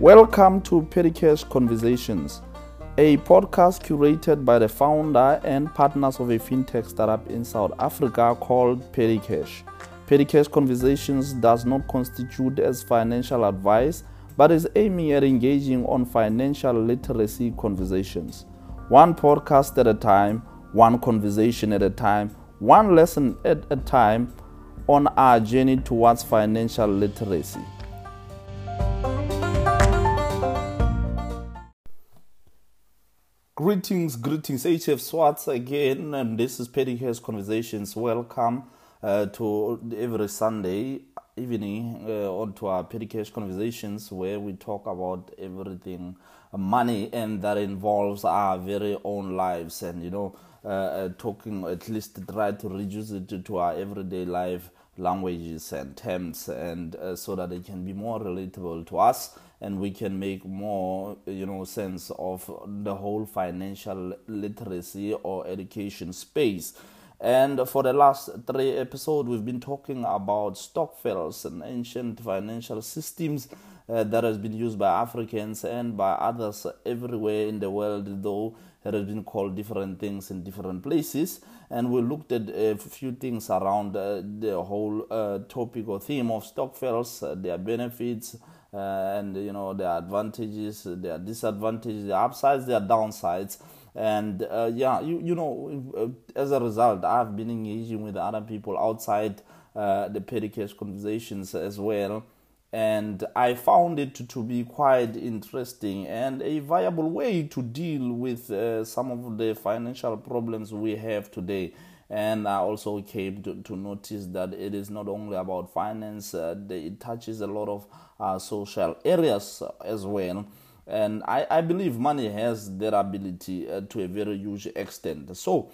Welcome to PhethiCash Conversations, a podcast curated by the founder and partners of a fintech startup in South Africa called PhethiCash. PhethiCash Conversations does not constitute as financial advice but is aiming at engaging on financial literacy conversations. One podcast at a time, one conversation at a time, one lesson at a time on our journey towards financial literacy. Greetings, greetings, HF Swartz again, and this is PhethiCash Conversations. Welcome uh, to every Sunday evening uh, onto our PhethiCash Conversations where we talk about everything money and that involves our very own lives and you know uh, uh, talking at least try to reduce it to, to our everyday life languages and terms and uh, so that they can be more relatable to us and we can make more you know sense of the whole financial literacy or education space and for the last three episodes, we've been talking about stokvels and ancient financial systems uh, that has been used by Africans and by others everywhere in the world, though it has been called different things in different places. And we looked at a few things around uh, the whole uh, topic or theme of stokvels, uh, their benefits, uh, and you know their advantages, their disadvantages, their upsides, their downsides. And uh, yeah you you know uh, as a result i've been engaging with other people outside uh, the PhethiCash conversations as well. And i found it to, to, be quite interesting and a viable way to deal with uh, some of the financial problems we have today and I also came to, to notice that it is not only about finance, uh, it touches a lot of uh, social areas as well and I, I believe money has that ability uh, to a very huge extent. So,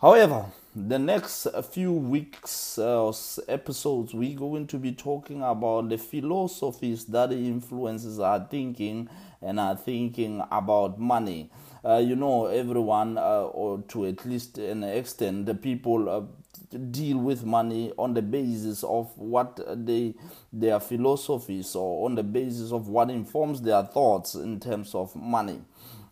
however, the next few weeks uh, episodes we're going to be talking about the philosophies that influences our thinking and our thinking about money. Uh, you know, everyone, uh, or to at least an extent, the people uh, deal with money on the basis of what they their philosophies or on the basis of what informs their thoughts in terms of money.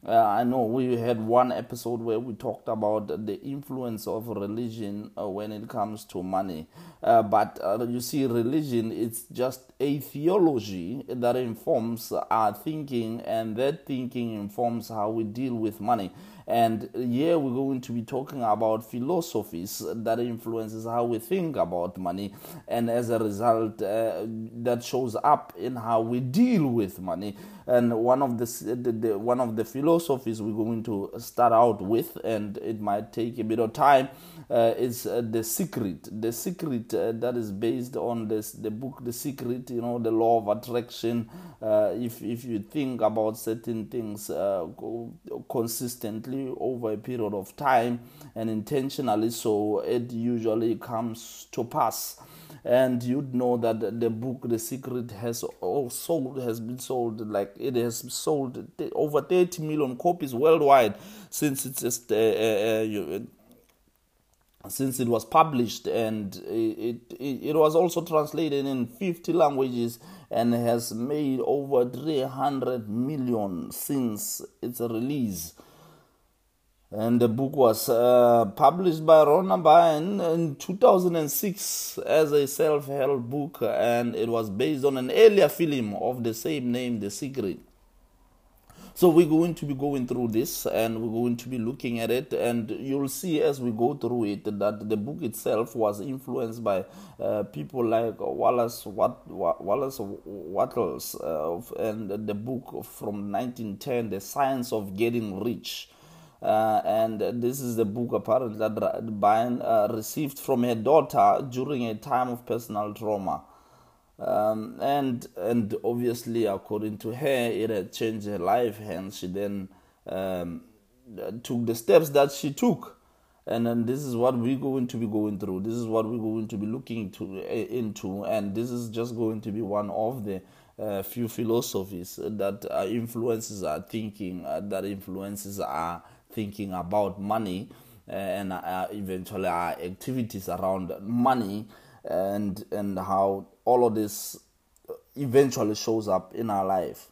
Uh, I know we had one episode where we talked about the influence of religion uh, when it comes to money. Uh, but uh, you see, religion it's just a theology that informs our thinking, and that thinking informs how we deal with money. And here we're going to be talking about philosophies that influences how we think about money, and as a result, uh, that shows up in how we deal with money. And one of the, the, the one of the philosophies we're going to start out with, and it might take a bit of time, uh, is uh, the secret. The secret uh, that is based on this the book The Secret. You know the law of attraction. Uh, if if you think about certain things uh, over a period of time and intentionally, so it usually comes to pass. And you'd know that the book the secret has also has been sold like it has sold over 30 million copies worldwide since it's just uh, uh, uh, since it was published. And it, it it was also translated in 50 languages and has made over 300 million since its release and the book was uh, published by Rhonda Byrne in 2006 as a self-help book, and it was based on an earlier film of the same name, The Secret. So we're going to be going through this, and we're going to be looking at it, and you'll see as we go through it that the book itself was influenced by uh, people like Wallace Wat- Wallace Wattles, uh, and the book from 1910, The Science of Getting Rich uh, and this is the book apparently that Byrne uh, received from her daughter during a time of personal trauma. Um, and and obviously, according to her, it had changed her life. Hence, she then um, took the steps that she took. And then this is what we're going to be going through. This is what we're going to be looking to uh, into, and this is just going to be one of the uh, few philosophies that uh, influences our thinking, uh, that influences our thinking about money uh, and uh, eventually our activities around money and and how all of this eventually shows up in our life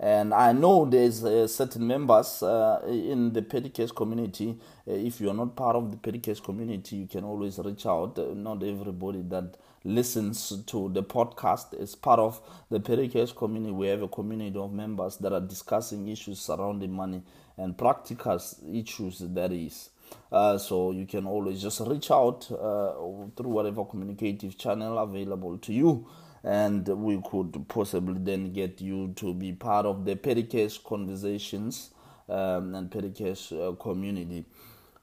And I know there's uh, certain members uh, in the PhethiCash community. Uh, if you're not part of the PhethiCash community, you can always reach out. Uh, not everybody that listens to the podcast is part of the PhethiCash community. We have a community of members that are discussing issues surrounding money and practical issues that is. Uh, so you can always just reach out uh, through whatever communicative channel available to you and we could possibly then get you to be part of the PhethiCash conversations um, and PhethiCash uh, community.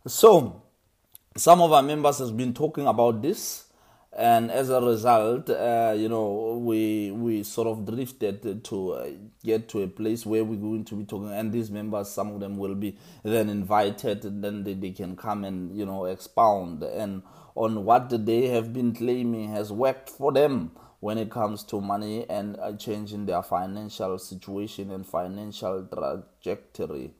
So, some of our members has been talking about this, and as a result, uh, you know, we we sort of drifted to uh, get to a place where we're going to be talking, and these members, some of them will be then invited, and then they, they can come and you know expound and on what they have been claiming has worked for them when it comes to money and in their financial situation and financial trajectory.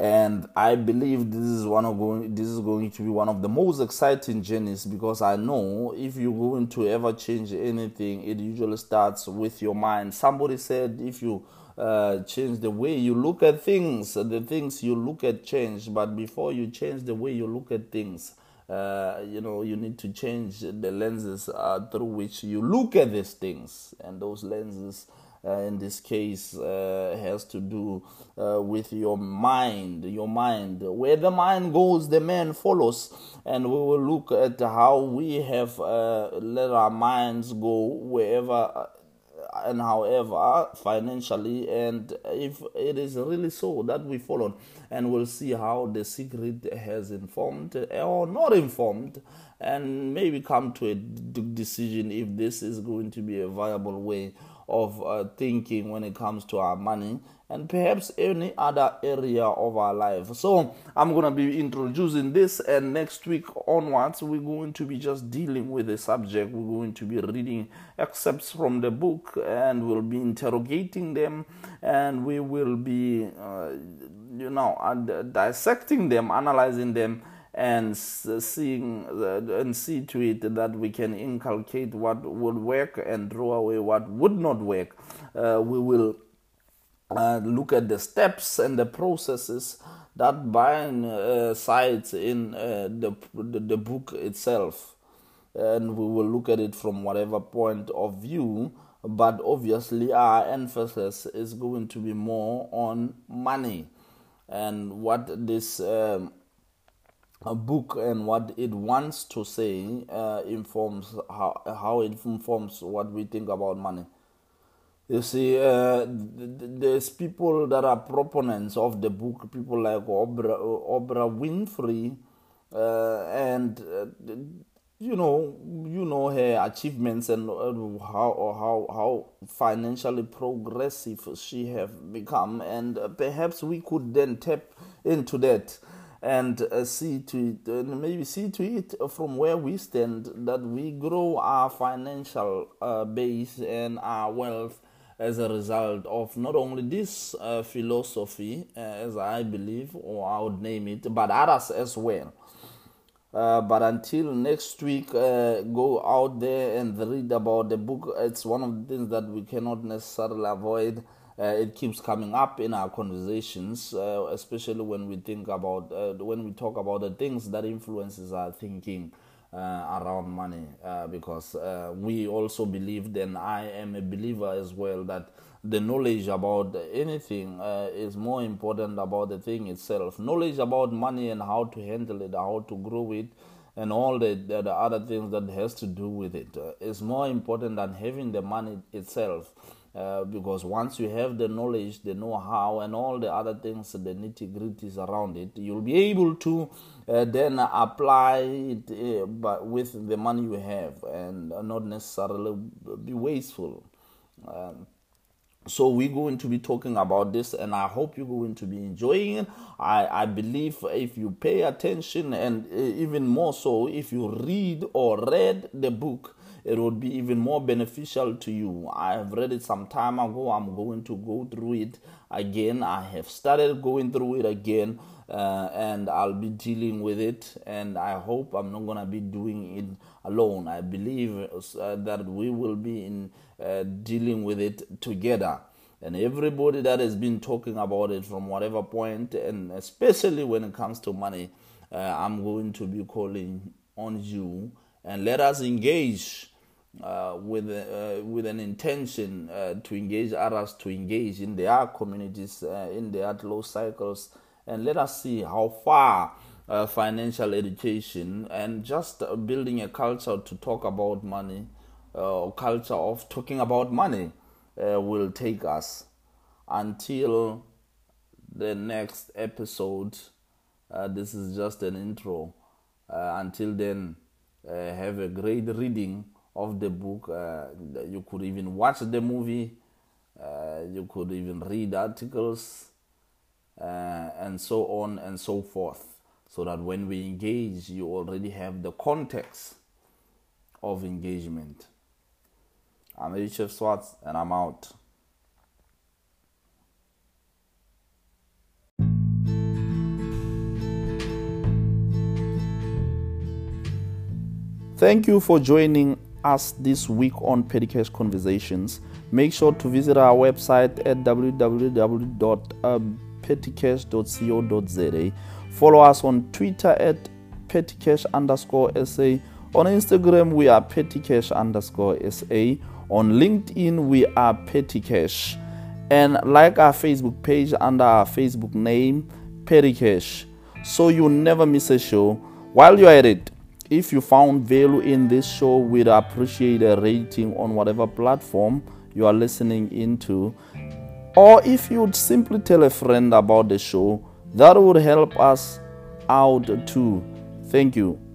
And I believe this is one of going this is going to be one of the most exciting journeys because I know if you're going to ever change anything, it usually starts with your mind. Somebody said if you uh, change the way you look at things, the things you look at change. But before you change the way you look at things, uh, you know, you need to change the lenses uh, through which you look at these things, and those lenses. Uh, in this case, uh, has to do uh, with your mind. Your mind, where the mind goes, the man follows, and we will look at how we have let our minds go wherever and however financially and if it is really so that we follow and we'll see how the secret has informed or not informed and maybe come to a decision if this is going to be a viable way of uh, thinking when it comes to our money and perhaps any other area of our life. So, I'm going to be introducing this, and next week onwards, we're going to be just dealing with the subject. We're going to be reading excerpts from the book, and we'll be interrogating them, and we will be, uh, you know, uh, dissecting them, analyzing them and seeing and see to it that we can inculcate what would work and throw away what would not work. Uh, we will uh, look at the steps and the processes that bind uh, sides in uh, the, the, the book itself, and we will look at it from whatever point of view. But obviously, our emphasis is going to be more on money and what this um, book and what it wants to say uh, informs how how it informs what we think about money. You see, uh, there's people that are proponents of the book, people like Oprah, Oprah Winfrey, uh, and uh, you know, you know her achievements and how how how financially progressive she have become, and uh, perhaps we could then tap into that and uh, see to it, uh, maybe see to it from where we stand that we grow our financial uh, base and our wealth as a result of not only this uh, philosophy, uh, as I believe, or I would name it, but others as well. But until next week, go out there and read about the book. It's one of the things that we cannot necessarily avoid uh, it keeps coming up in our conversations, uh, especially when we think about uh, when we talk about the things that influences our thinking uh, around money. Uh, because uh, we also believe, and I am a believer as well that the knowledge about anything is more important about the thing itself. Knowledge about money and how to handle it, how to grow it and all the, the, the, other things that has to do with it uh, is more important than having the money itself uh, because once you have the knowledge, the know how, and all the other things, the nitty gritties around it, you'll be able to uh, then apply it uh, but with the money you have and not necessarily be wasteful. Um, so we're going to be talking about this and i hope you're going to be enjoying it i, I believe if you pay attention and uh, even more so if you read or read the book it would be even more beneficial to you. I have read it some time ago. I'm going to go through it again. I have started going through it again. Uh, and I'll be dealing with it. And I hope I'm not gonna be doing it alone. I believe uh, that we will be in uh, dealing with it together. and everybody that has been talking about it from whatever point, and especially when it comes to money, uh, I'm going to be calling on you and let us engage uh, with uh, with an intention uh, to engage others to engage in their communities uh, in their close cycles. And let us see how far uh, financial education and just building a culture to talk about money or culture of talking about money will take us. Until the next episode this is just an intro. Until then have a great reading of the book. Uh, you could even watch the movie. Uh, you could even read articles uh, and so on and so forth. So that when we engage, you already have the context of engagement. I'm Chef Swartz and I'm out. Thank you for joining us this week on PhethiCash Conversations. Make sure to visit our website at www.pettycash.co.za. Follow us on Twitter at pettycash underscore SA. On Instagram, we are pettycash underscore SA. On LinkedIn, we are pettycash. And like our Facebook page under our Facebook name, pettycash. So you never miss a show. While you're at it, if you found value in this show, we'd appreciate a rating on whatever platform you are listening into. Or if you'd simply tell a friend about the show, that would help us out too. Thank you.